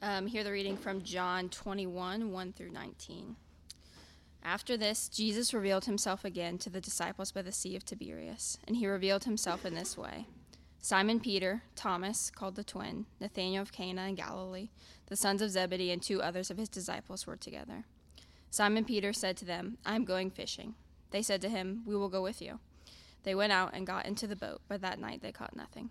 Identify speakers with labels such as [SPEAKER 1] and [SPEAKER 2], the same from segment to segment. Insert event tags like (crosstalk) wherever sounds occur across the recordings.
[SPEAKER 1] Um, hear the reading from John 21 1 through 19. After this, Jesus revealed himself again to the disciples by the Sea of Tiberias, and he revealed himself in this way Simon Peter, Thomas, called the twin, Nathanael of Cana in Galilee, the sons of Zebedee, and two others of his disciples were together. Simon Peter said to them, I am going fishing. They said to him, We will go with you. They went out and got into the boat, but that night they caught nothing.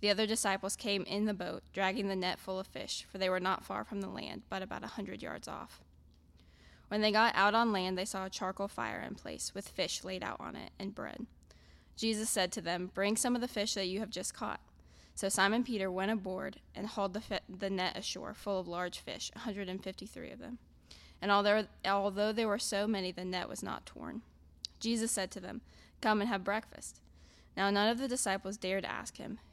[SPEAKER 1] The other disciples came in the boat, dragging the net full of fish, for they were not far from the land, but about a hundred yards off. When they got out on land, they saw a charcoal fire in place, with fish laid out on it, and bread. Jesus said to them, Bring some of the fish that you have just caught. So Simon Peter went aboard and hauled the, fi- the net ashore, full of large fish, a 153 of them. And although, although there were so many, the net was not torn. Jesus said to them, Come and have breakfast. Now none of the disciples dared ask him,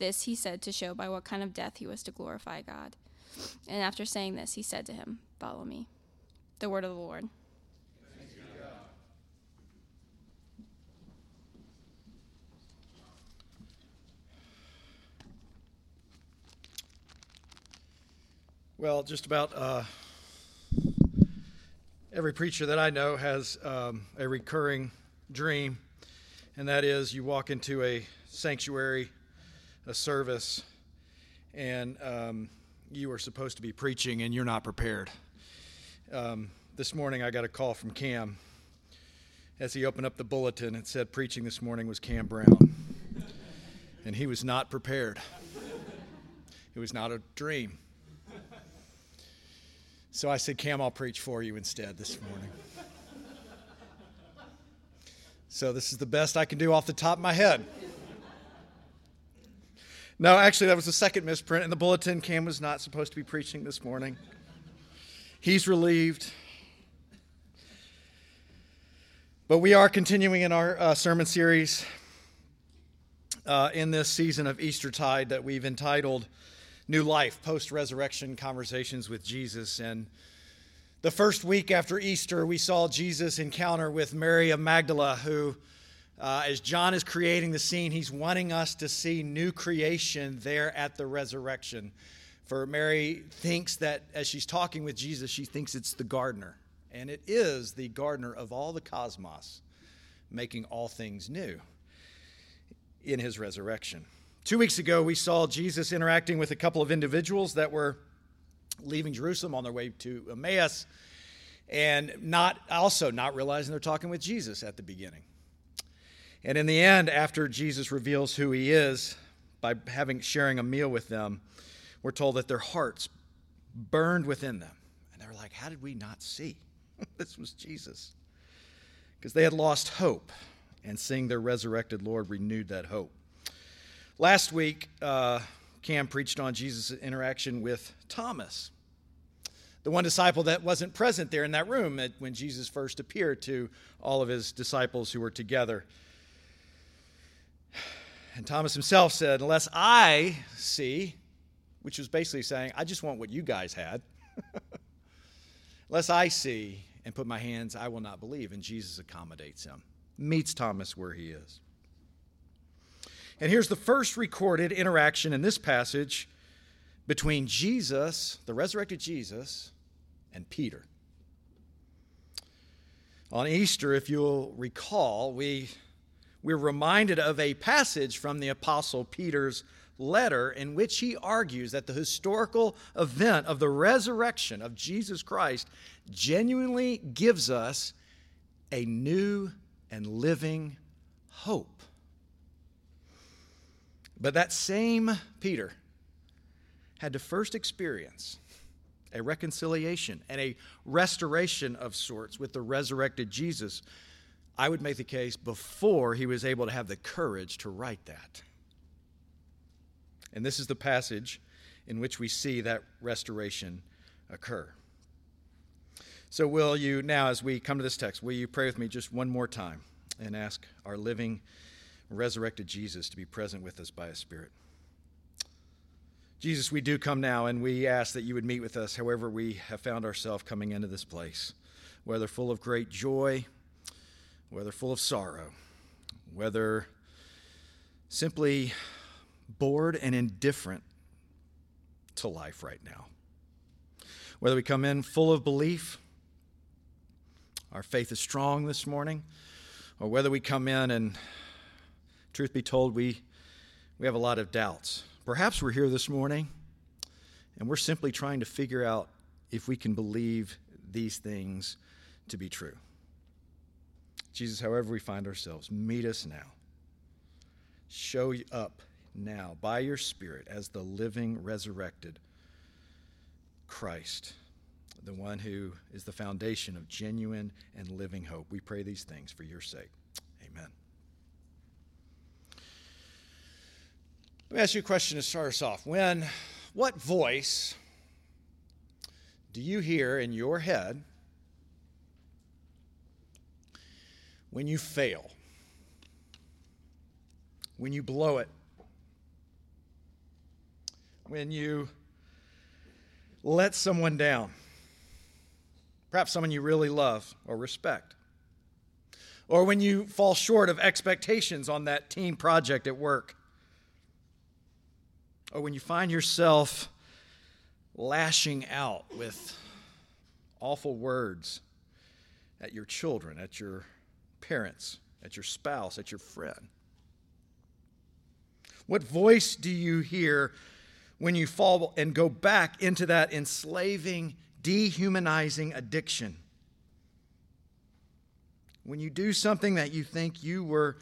[SPEAKER 1] This he said to show by what kind of death he was to glorify God. And after saying this, he said to him, Follow me. The word of the Lord.
[SPEAKER 2] Well, just about uh, every preacher that I know has um, a recurring dream, and that is you walk into a sanctuary, a service, and um, you are supposed to be preaching and you're not prepared. Um, this morning I got a call from Cam as he opened up the bulletin. It said preaching this morning was Cam Brown, and he was not prepared. It was not a dream. So I said, Cam, I'll preach for you instead this morning. So this is the best I can do off the top of my head. No, actually, that was the second misprint and the bulletin. Cam was not supposed to be preaching this morning. He's relieved. But we are continuing in our uh, sermon series uh, in this season of Eastertide that we've entitled new life, post resurrection conversations with Jesus. And the first week after Easter, we saw Jesus encounter with Mary of Magdala, who, uh, as John is creating the scene, he's wanting us to see new creation there at the resurrection. For Mary thinks that as she's talking with Jesus, she thinks it's the gardener. And it is the gardener of all the cosmos, making all things new in his resurrection. Two weeks ago, we saw Jesus interacting with a couple of individuals that were leaving Jerusalem on their way to Emmaus and not also not realizing they're talking with Jesus at the beginning. And in the end, after Jesus reveals who he is by having sharing a meal with them, we're told that their hearts burned within them. And they're like, How did we not see? (laughs) this was Jesus. Because they had lost hope, and seeing their resurrected Lord renewed that hope. Last week, uh, Cam preached on Jesus' interaction with Thomas, the one disciple that wasn't present there in that room when Jesus first appeared to all of his disciples who were together. And Thomas himself said, Unless I see, which was basically saying, I just want what you guys had. (laughs) Unless I see and put my hands, I will not believe. And Jesus accommodates him, meets Thomas where he is. And here's the first recorded interaction in this passage between Jesus, the resurrected Jesus, and Peter. On Easter, if you'll recall, we, we're reminded of a passage from the Apostle Peter's letter in which he argues that the historical event of the resurrection of Jesus Christ genuinely gives us a new and living hope. But that same Peter had to first experience a reconciliation and a restoration of sorts with the resurrected Jesus. I would make the case before he was able to have the courage to write that. And this is the passage in which we see that restoration occur. So, will you now, as we come to this text, will you pray with me just one more time and ask our living, resurrected Jesus to be present with us by His Spirit? Jesus, we do come now and we ask that you would meet with us however we have found ourselves coming into this place, whether full of great joy, whether full of sorrow, whether simply bored and indifferent to life right now. Whether we come in full of belief, our faith is strong this morning, or whether we come in and, truth be told, we, we have a lot of doubts. Perhaps we're here this morning and we're simply trying to figure out if we can believe these things to be true. Jesus, however we find ourselves, meet us now. Show up now by your Spirit as the living, resurrected Christ, the one who is the foundation of genuine and living hope. We pray these things for your sake. Amen. Let me ask you a question to start us off. When, what voice do you hear in your head when you fail? When you blow it? when you let someone down, perhaps someone you really love or respect, or when you fall short of expectations on that team project at work, or when you find yourself lashing out with awful words at your children, at your parents, at your spouse, at your friend. What voice do you hear when you fall and go back into that enslaving, dehumanizing addiction. When you do something that you think you were,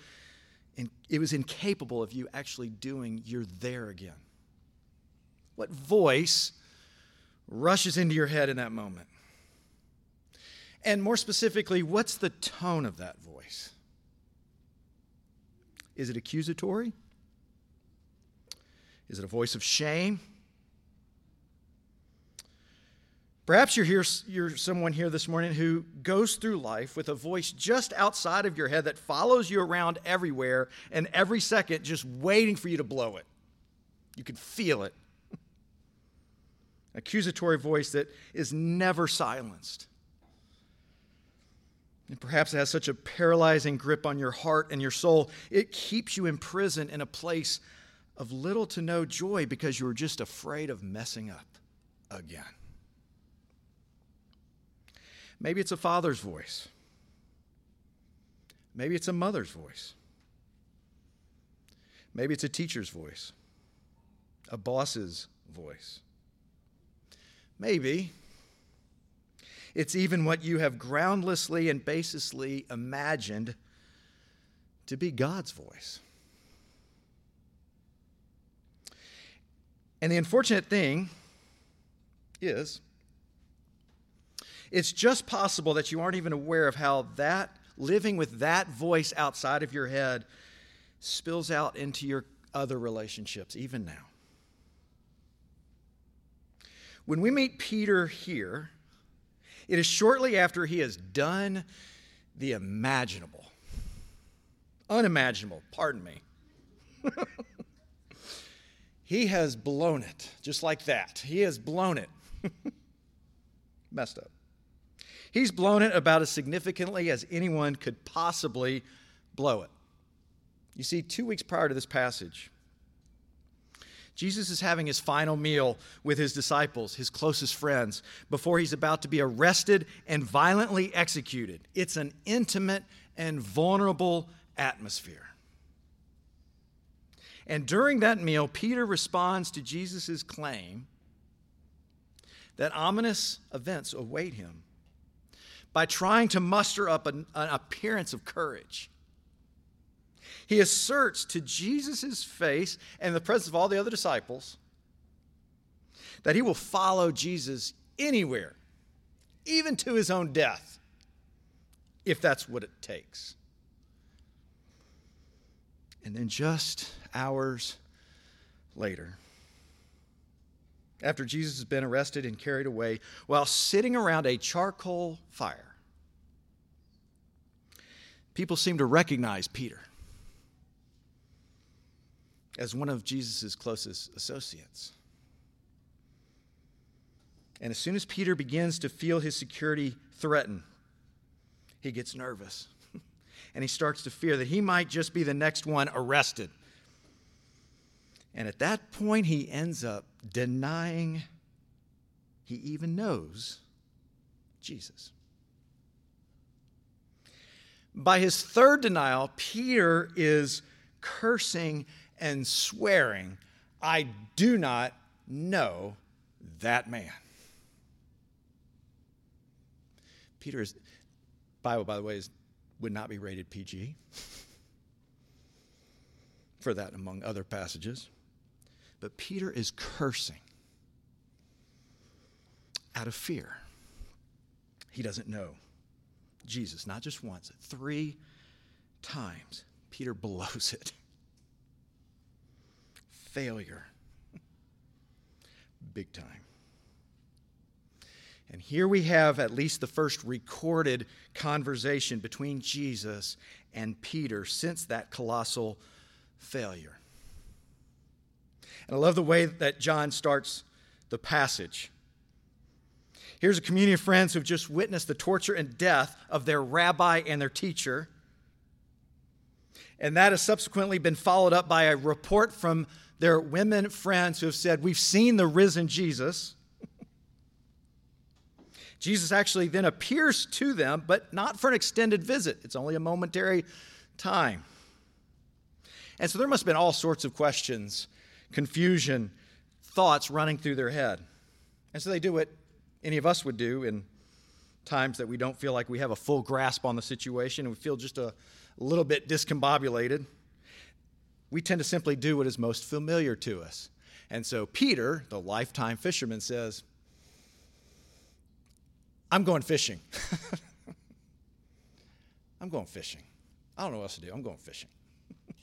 [SPEAKER 2] it was incapable of you actually doing, you're there again. What voice rushes into your head in that moment? And more specifically, what's the tone of that voice? Is it accusatory? Is it a voice of shame? Perhaps you're here, you're someone here this morning who goes through life with a voice just outside of your head that follows you around everywhere and every second just waiting for you to blow it. You can feel it. (laughs) Accusatory voice that is never silenced. And perhaps it has such a paralyzing grip on your heart and your soul, it keeps you imprisoned in a place of little to no joy because you're just afraid of messing up again. Maybe it's a father's voice. Maybe it's a mother's voice. Maybe it's a teacher's voice, a boss's voice. Maybe it's even what you have groundlessly and baselessly imagined to be God's voice. And the unfortunate thing is, it's just possible that you aren't even aware of how that living with that voice outside of your head spills out into your other relationships, even now. When we meet Peter here, it is shortly after he has done the imaginable, unimaginable, pardon me. (laughs) He has blown it, just like that. He has blown it. (laughs) Messed up. He's blown it about as significantly as anyone could possibly blow it. You see, two weeks prior to this passage, Jesus is having his final meal with his disciples, his closest friends, before he's about to be arrested and violently executed. It's an intimate and vulnerable atmosphere. And during that meal, Peter responds to Jesus' claim that ominous events await him by trying to muster up an, an appearance of courage. He asserts to Jesus' face and the presence of all the other disciples that he will follow Jesus anywhere, even to his own death, if that's what it takes. And then just hours later, after Jesus has been arrested and carried away, while sitting around a charcoal fire, people seem to recognize Peter as one of Jesus' closest associates. And as soon as Peter begins to feel his security threatened, he gets nervous. (laughs) and he starts to fear that he might just be the next one arrested. And at that point, he ends up denying he even knows Jesus. By his third denial, Peter is cursing and swearing, I do not know that man. Peter's Bible, by the way, is, would not be rated PG (laughs) for that, among other passages. But Peter is cursing out of fear. He doesn't know Jesus, not just once, three times. Peter (laughs) blows it. Failure. (laughs) Big time. And here we have at least the first recorded conversation between Jesus and Peter since that colossal failure. And I love the way that John starts the passage. Here's a community of friends who've just witnessed the torture and death of their rabbi and their teacher. And that has subsequently been followed up by a report from their women friends who have said, We've seen the risen Jesus. (laughs) Jesus actually then appears to them, but not for an extended visit. It's only a momentary time. And so there must have been all sorts of questions confusion, thoughts running through their head. And so they do what any of us would do in times that we don't feel like we have a full grasp on the situation and we feel just a little bit discombobulated. We tend to simply do what is most familiar to us. And so Peter, the lifetime fisherman, says, I'm going fishing. (laughs) I'm going fishing. I don't know what else to do. I'm going fishing. (laughs)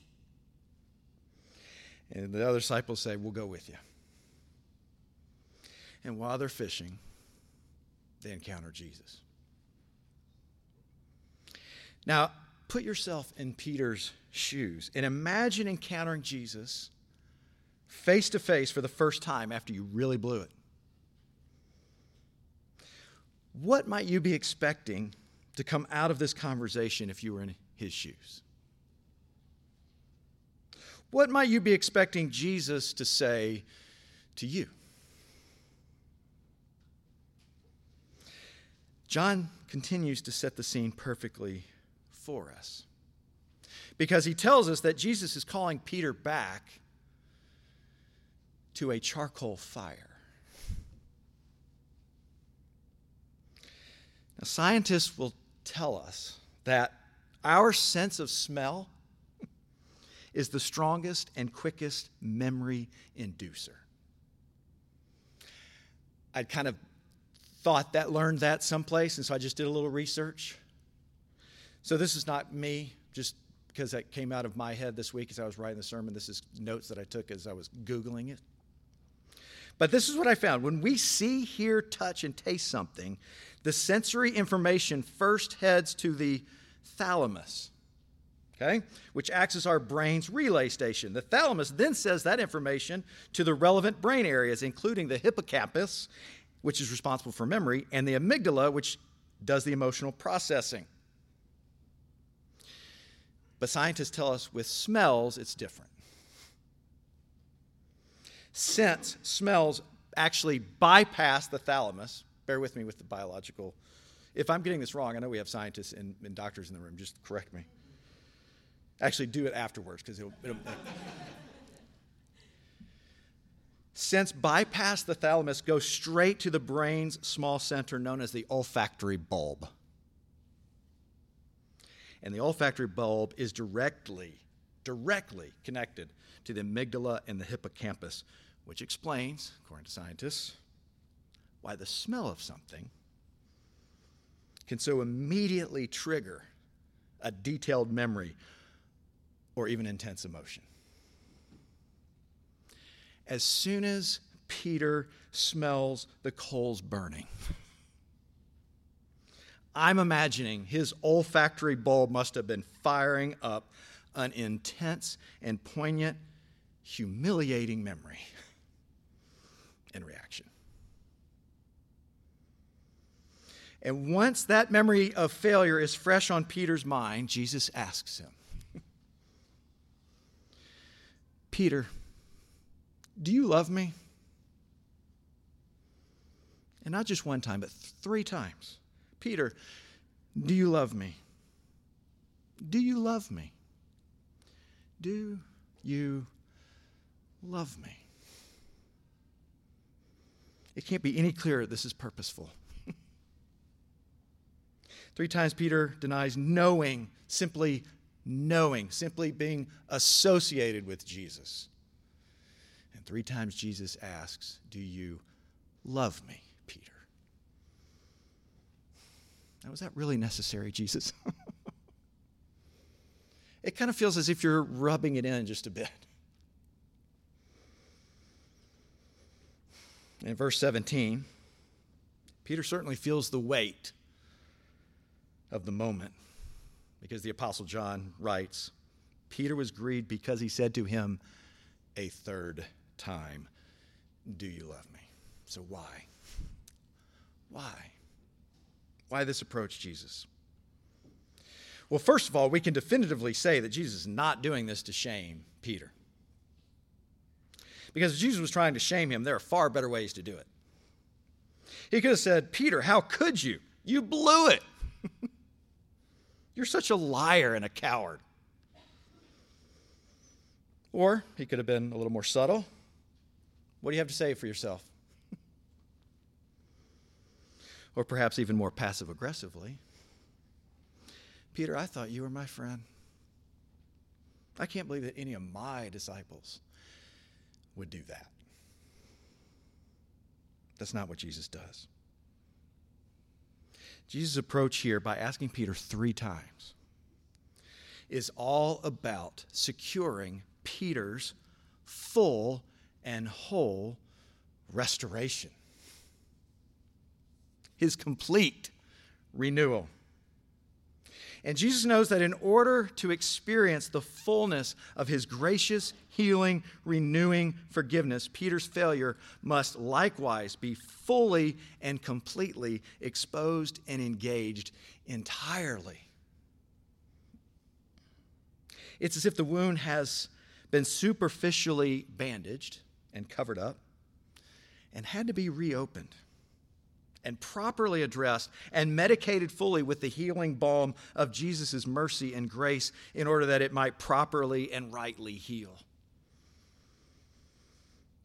[SPEAKER 2] And the other disciples say, We'll go with you. And while they're fishing, they encounter Jesus. Now, put yourself in Peter's shoes and imagine encountering Jesus face to face for the first time after you really blew it. What might you be expecting to come out of this conversation if you were in his shoes? What might you be expecting Jesus to say to you? John continues to set the scene perfectly for us because he tells us that Jesus is calling Peter back to a charcoal fire. Now, scientists will tell us that our sense of smell (laughs) is the strongest and quickest memory inducer. I'd kind of thought that, learned that someplace, and so I just did a little research. So this is not me, just because that came out of my head this week as I was writing the sermon. This is notes that I took as I was Googling it. But this is what I found. When we see, hear, touch, and taste something, the sensory information first heads to the thalamus okay, which acts as our brain's relay station. The thalamus then sends that information to the relevant brain areas, including the hippocampus, which is responsible for memory, and the amygdala, which does the emotional processing. But scientists tell us with smells, it's different. Scents, smells actually bypass the thalamus. Bear with me with the biological. If I'm getting this wrong, I know we have scientists and, and doctors in the room. Just correct me. Actually, do it afterwards because it'll, it'll bypass the thalamus, go straight to the brain's small center known as the olfactory bulb. And the olfactory bulb is directly, directly connected to the amygdala and the hippocampus, which explains, according to scientists, why the smell of something can so immediately trigger a detailed memory or even intense emotion. As soon as Peter smells the coals burning, (laughs) I'm imagining his olfactory bulb must have been firing up an intense and poignant, humiliating memory (laughs) and reaction. And once that memory of failure is fresh on Peter's mind, Jesus asks him, Peter, do you love me? And not just one time, but three times. Peter, do you love me? Do you love me? Do you love me? It can't be any clearer this is purposeful. (laughs) Three times Peter denies knowing, simply knowing, simply being associated with Jesus. And three times Jesus asks, Do you love me, Peter? Now, was that really necessary, Jesus? (laughs) it kind of feels as if you're rubbing it in just a bit. In verse 17, Peter certainly feels the weight of the moment because the Apostle John writes Peter was grieved because he said to him a third time, Do you love me? So why? Why? Why this approach, Jesus? Well, first of all, we can definitively say that Jesus is not doing this to shame Peter. Because if Jesus was trying to shame him, there are far better ways to do it. He could have said, Peter, how could you? You blew it. (laughs) You're such a liar and a coward. Or he could have been a little more subtle. What do you have to say for yourself? Or perhaps even more passive aggressively. Peter, I thought you were my friend. I can't believe that any of my disciples would do that. That's not what Jesus does. Jesus' approach here by asking Peter three times is all about securing Peter's full and whole restoration, his complete renewal. And Jesus knows that in order to experience the fullness of his gracious, healing, renewing forgiveness, Peter's failure must likewise be fully and completely exposed and engaged entirely. It's as if the wound has been superficially bandaged and covered up and had to be reopened and properly addressed and medicated fully with the healing balm of Jesus' mercy and grace in order that it might properly and rightly heal.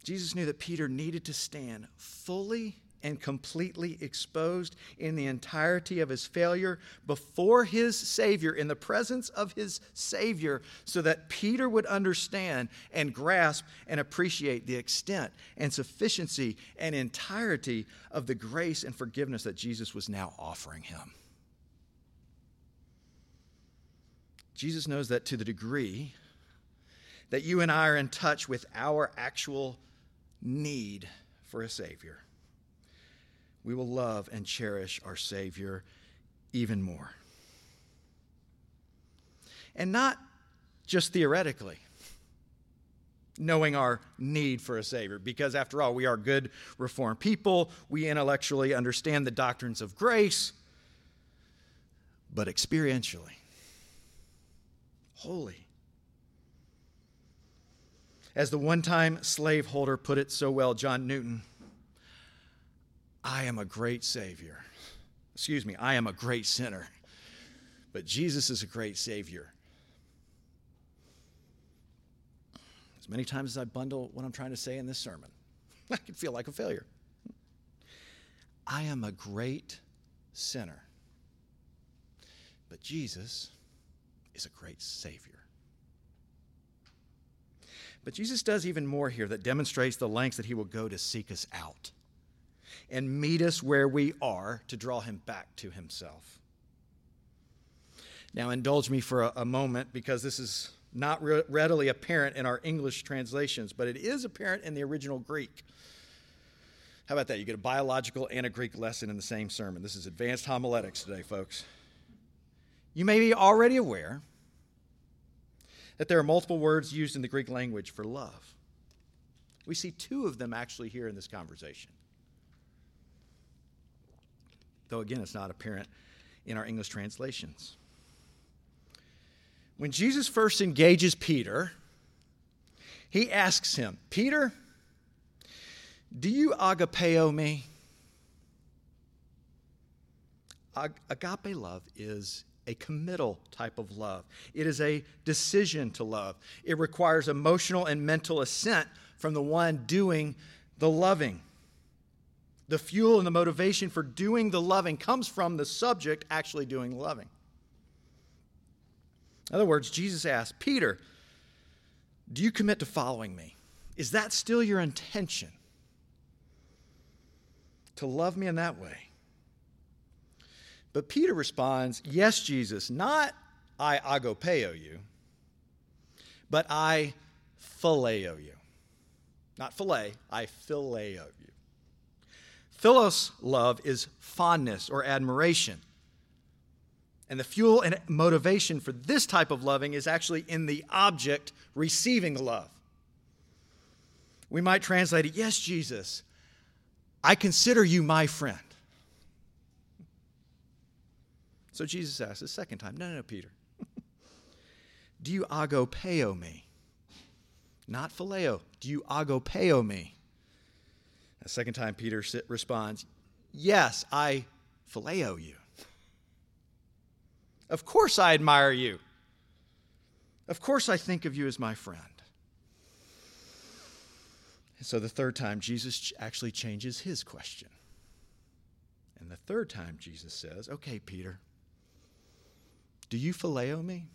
[SPEAKER 2] Jesus knew that Peter needed to stand fully and completely exposed in the entirety of his failure before his Savior, in the presence of his Savior, so that Peter would understand and grasp and appreciate the extent and sufficiency and entirety of the grace and forgiveness that Jesus was now offering him. Jesus knows that to the degree that you and I are in touch with our actual need for a Savior we will love and cherish our Savior even more. And not just theoretically, knowing our need for a Savior, because after all, we are good, Reformed people. We intellectually understand the doctrines of grace. but experientially. Holy. As the one time slaveholder put it so well, John Newton, I am a great Savior. Excuse me, I am a great sinner, but Jesus is a great Savior. As many times as I bundle what I'm trying to say in this sermon, (laughs) I can feel like a failure. I am a great sinner, but Jesus is a great Savior. But Jesus does even more here that demonstrates the lengths that he will go to seek us out and meet us where we are to draw him back to himself. Now, indulge me for a, a moment because this is not re- readily apparent in our English translations, but it is apparent in the original Greek. How about that? You get a biological and a Greek lesson in the same sermon. This is advanced homiletics today, folks. You may be already aware that there are multiple words used in the Greek language for love. We see two of them actually here in this conversation. Though, again, it's not apparent in our English translations. When Jesus first engages Peter, he asks him, Peter, do you agapeo me? Ag- agape love is a committal type of love. It is a decision to love. It requires emotional and mental assent from the one doing the loving. The fuel and the motivation for doing the loving comes from the subject actually doing the loving. In other words, Jesus asked, Peter, do you commit to following me? Is that still your intention? To love me in that way? But Peter responds, Yes, Jesus, not I agapeo you, but I phileo you. Not fillet, I phileo. Philos love is fondness or admiration. And the fuel and motivation for this type of loving is actually in the object receiving love. We might translate it, Yes, Jesus, I consider you my friend. So Jesus asks a second time, No, no, no, Peter. Do you agapeo me? Not phileo. Do you agapeo me? A second time, Peter responds, Yes, I phileo you. Of course I admire you. Of course I think of you as my friend. And so the third time, Jesus actually changes his question. And the third time, Jesus says, Okay, Peter, do you phileo me?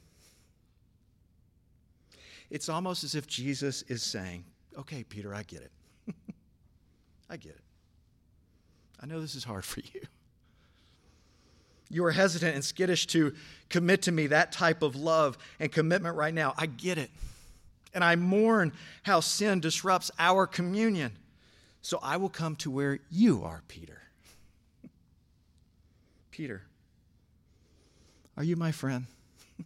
[SPEAKER 2] It's almost as if Jesus is saying, Okay, Peter, I get it. (laughs) I get it. I know this is hard for you. You are hesitant and skittish to commit to me that type of love and commitment right now. I get it. And I mourn how sin disrupts our communion. So I will come to where you are, Peter. (laughs) Peter, are you my friend? (laughs)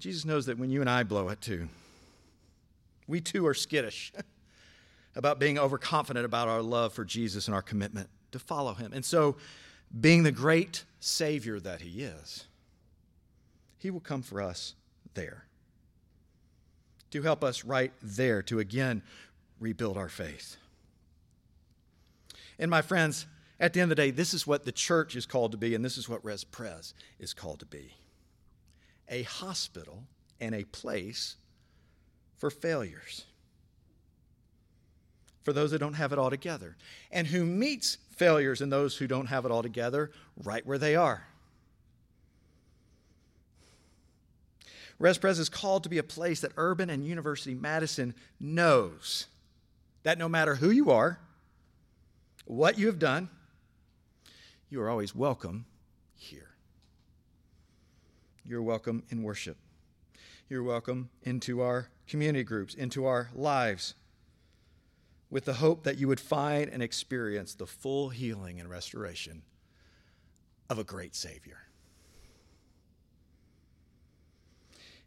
[SPEAKER 2] Jesus knows that when you and I blow it too, we too are skittish (laughs) about being overconfident about our love for Jesus and our commitment to follow him. And so, being the great Savior that he is, he will come for us there to help us right there to again rebuild our faith. And my friends, at the end of the day, this is what the church is called to be, and this is what Res Pres is called to be a hospital and a place for failures, for those that don't have it all together, and who meets failures and those who don't have it all together right where they are. Res Pres is called to be a place that Urban and University Madison knows that no matter who you are, what you have done, you are always welcome here. You're welcome in worship. You're welcome into our community groups, into our lives, with the hope that you would find and experience the full healing and restoration of a great Savior.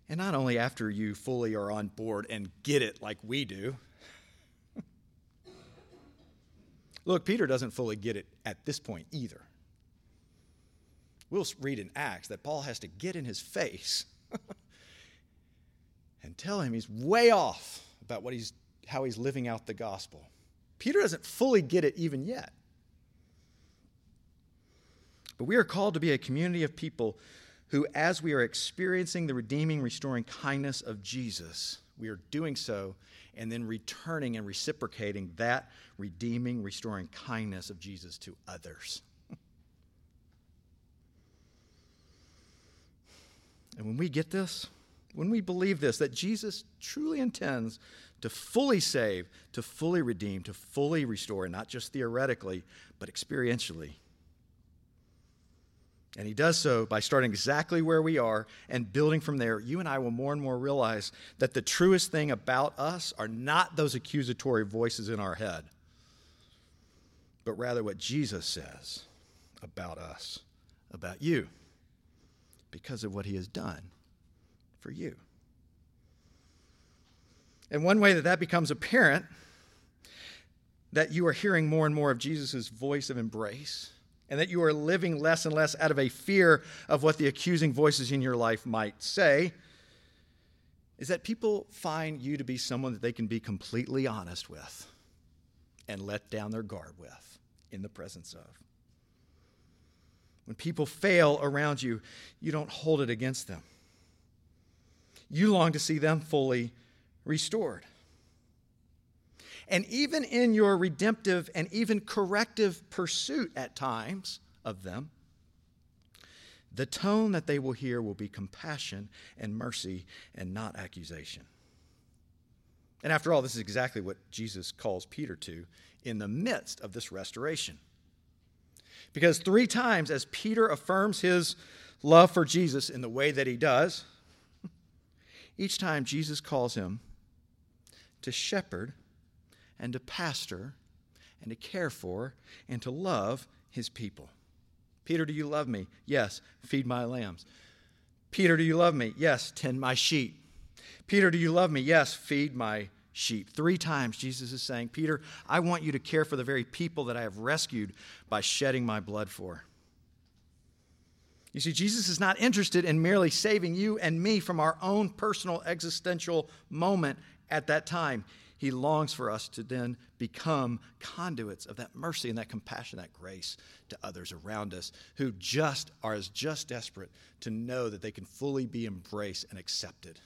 [SPEAKER 2] And not only after you fully are on board and get it like we do. (laughs) Look, Peter doesn't fully get it at this point either. We'll read in Acts that Paul has to get in his face (laughs) and tell him he's way off about what he's, how he's living out the gospel. Peter doesn't fully get it even yet. But we are called to be a community of people who, as we are experiencing the redeeming, restoring kindness of Jesus, we are doing so and then returning and reciprocating that redeeming, restoring kindness of Jesus to others. (laughs) and when we get this, when we believe this, that Jesus truly intends to fully save, to fully redeem, to fully restore, not just theoretically, but experientially, and he does so by starting exactly where we are and building from there. You and I will more and more realize that the truest thing about us are not those accusatory voices in our head, but rather what Jesus says about us, about you, because of what he has done for you. And one way that that becomes apparent, that you are hearing more and more of Jesus' voice of embrace and that you are living less and less out of a fear of what the accusing voices in your life might say, is that people find you to be someone that they can be completely honest with and let down their guard with in the presence of. When people fail around you, you don't hold it against them. You long to see them fully restored. And even in your redemptive and even corrective pursuit at times of them, the tone that they will hear will be compassion and mercy and not accusation. And after all, this is exactly what Jesus calls Peter to in the midst of this restoration. Because three times, as Peter affirms his love for Jesus in the way that he does, (laughs) each time Jesus calls him to shepherd and to pastor and to care for and to love his people. Peter, do you love me? Yes, feed my lambs. Peter, do you love me? Yes, tend my sheep. Peter, do you love me? Yes, feed my sheep. Three times Jesus is saying, Peter, I want you to care for the very people that I have rescued by shedding my blood for. You see, Jesus is not interested in merely saving you and me from our own personal existential moment at that time. He longs for us to then become conduits of that mercy and that compassion, that grace to others around us who just are as just desperate to know that they can fully be embraced and accepted.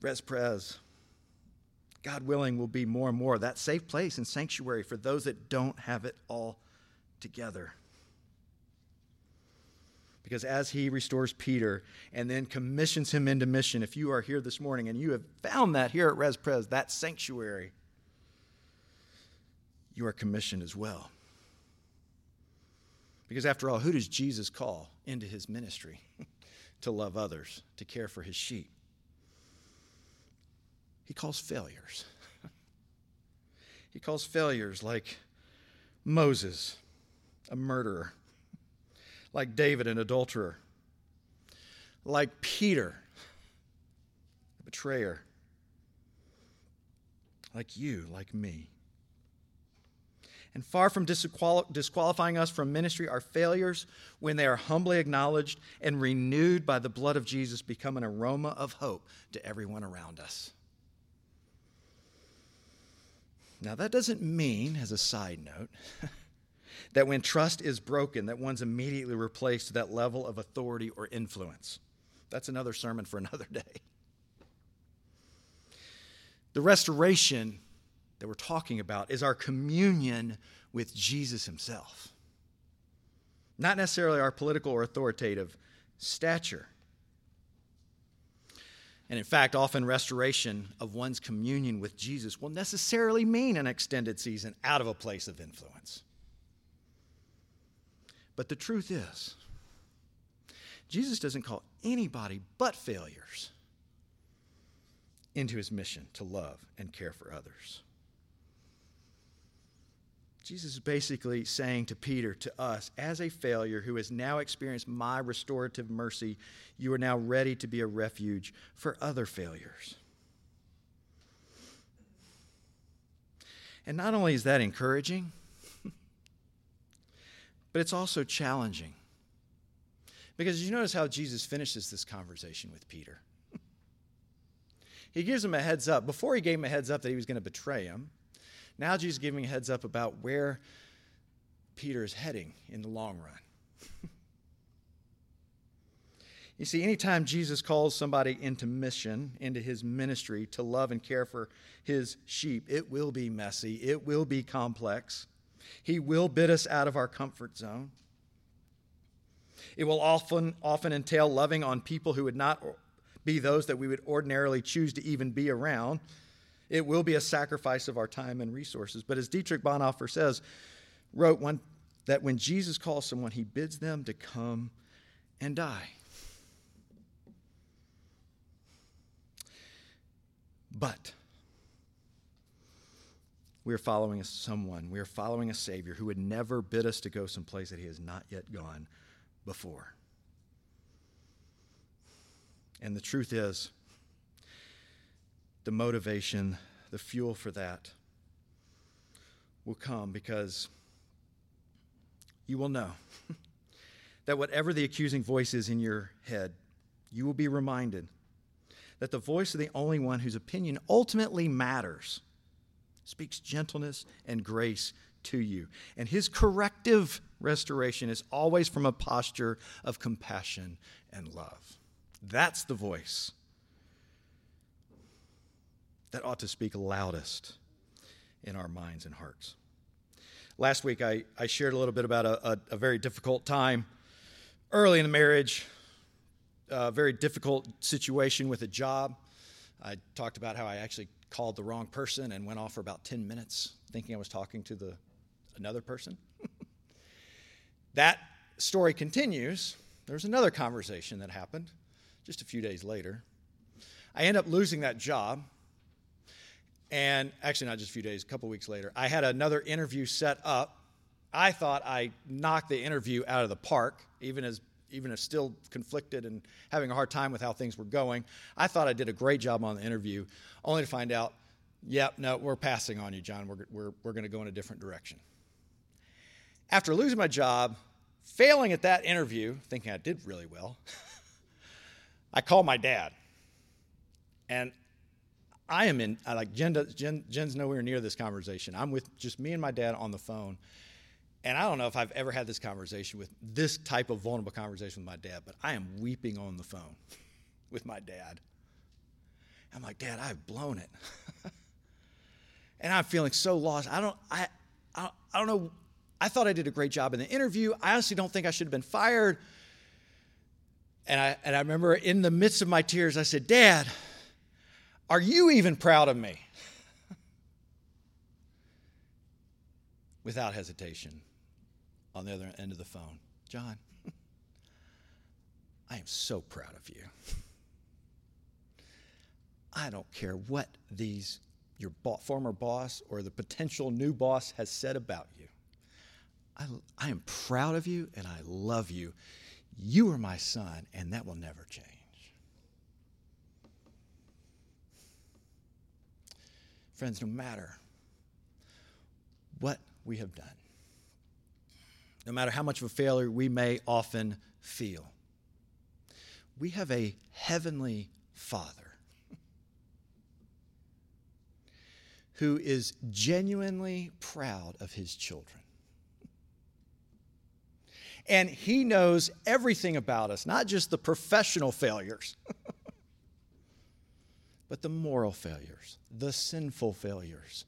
[SPEAKER 2] Res Pres, God willing, will be more and more that safe place and sanctuary for those that don't have it all together. Because as he restores Peter and then commissions him into mission, if you are here this morning and you have found that here at Res Pres, that sanctuary, you are commissioned as well. Because after all, who does Jesus call into his ministry? (laughs) to love others, to care for his sheep. He calls failures. (laughs) he calls failures like Moses, a murderer like David, an adulterer, like Peter, a betrayer, like you, like me. And far from disqualifying us from ministry, our failures, when they are humbly acknowledged and renewed by the blood of Jesus, become an aroma of hope to everyone around us. Now, that doesn't mean, as a side note, (laughs) that when trust is broken, that one's immediately replaced to that level of authority or influence. That's another sermon for (laughs) another day. The restoration that we're talking about is our communion with Jesus himself, not necessarily our political or authoritative stature. And in fact, often restoration of one's communion with Jesus will necessarily mean an extended season out of a place of influence. But the truth is, Jesus doesn't call anybody but failures into his mission to love and care for others. Jesus is basically saying to Peter, to us, as a failure who has now experienced my restorative mercy, you are now ready to be a refuge for other failures. And not only is that encouraging, but it's also challenging. Because you notice how Jesus finishes this conversation with Peter. (laughs) he gives him a heads up. Before he gave him a heads up that he was going to betray him, now Jesus is giving a heads up about where Peter is heading in the long run. (laughs) you see, anytime Jesus calls somebody into mission, into his ministry, to love and care for his sheep, it will be messy, it will be complex. He will bid us out of our comfort zone. It will often, often entail loving on people who would not be those that we would ordinarily choose to even be around. It will be a sacrifice of our time and resources. But as Dietrich Bonhoeffer says, wrote one that when Jesus calls someone, he bids them to come and die. But we are following someone, we are following a Savior who would never bid us to go someplace that he has not yet gone before. And the truth is, the motivation, the fuel for that will come because you will know (laughs) that whatever the accusing voice is in your head, you will be reminded that the voice of the only one whose opinion ultimately matters speaks gentleness and grace to you. And his corrective restoration is always from a posture of compassion and love. That's the voice that ought to speak loudest in our minds and hearts. Last week, I, I shared a little bit about a, a, a very difficult time early in the marriage, a very difficult situation with a job. I talked about how I actually called the wrong person and went off for about 10 minutes thinking I was talking to the another person. (laughs) that story continues. There's another conversation that happened just a few days later. I end up losing that job. And actually, not just a few days, a couple weeks later, I had another interview set up. I thought I knocked the interview out of the park, even as even if still conflicted and having a hard time with how things were going. I thought I did a great job on the interview, only to find out, yep, no, we're passing on you, Jon. We're, we're, we're going to go in a different direction. After losing my job, failing at that interview, thinking I did really well, (laughs) I called my dad. And I am in, I like, Jen, Jen, Jen's nowhere near this conversation. I'm with just me and my dad on the phone. And I don't know if I've ever had this conversation with this type of vulnerable conversation with my dad, but I am weeping on the phone (laughs) with my dad. I'm like, Dad, I've blown it. (laughs) and I'm feeling so lost. I don't, I, I, I don't know. I thought I did a great job in the interview. I honestly don't think I should have been fired. And I, and I remember in the midst of my tears, I said, Dad, are you even proud of me? (laughs) Without hesitation, on the other end of the phone, Jon, (laughs) I am so proud of you. I don't care what these your bo- former boss or the potential new boss has said about you. I, I am proud of you and I love you. You are my son, and that will never change. Friends, no matter what we have done, no matter how much of a failure we may often feel, we have a heavenly Father who is genuinely proud of his children. And he knows everything about us, not just the professional failures. (laughs) but the moral failures, the sinful failures.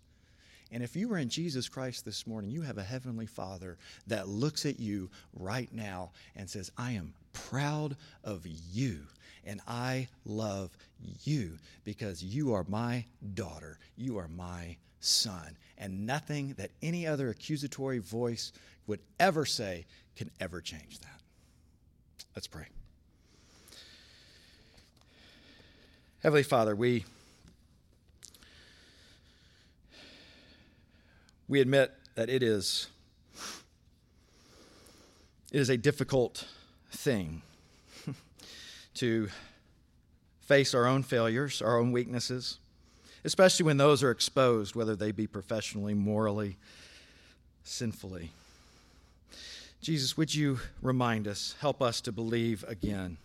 [SPEAKER 2] And if you are in Jesus Christ this morning, you have a heavenly Father that looks at you right now and says, I am proud of you and I love you because you are my daughter. You are my son. And nothing that any other accusatory voice would ever say can ever change that. Let's pray. Heavenly Father, we we admit that it is it is a difficult thing to face our own failures, our own weaknesses, especially when those are exposed, whether they be professionally, morally, sinfully. Jesus, would you remind us, help us to believe again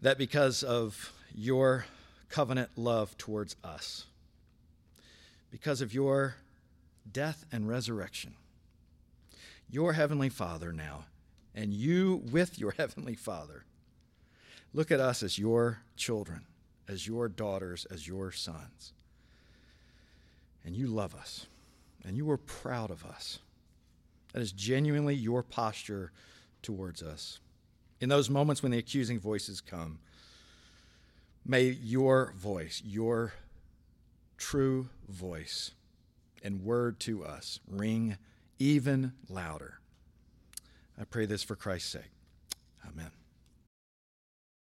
[SPEAKER 2] that because of your covenant love towards us, because of your death and resurrection, your heavenly Father now, and you with your heavenly Father, look at us as your children, as your daughters, as your sons. And you love us, and you are proud of us. That is genuinely your posture towards us. In those moments when the accusing voices come, may your voice, your true voice and word to us ring even louder. I pray this for Christ's sake. Amen.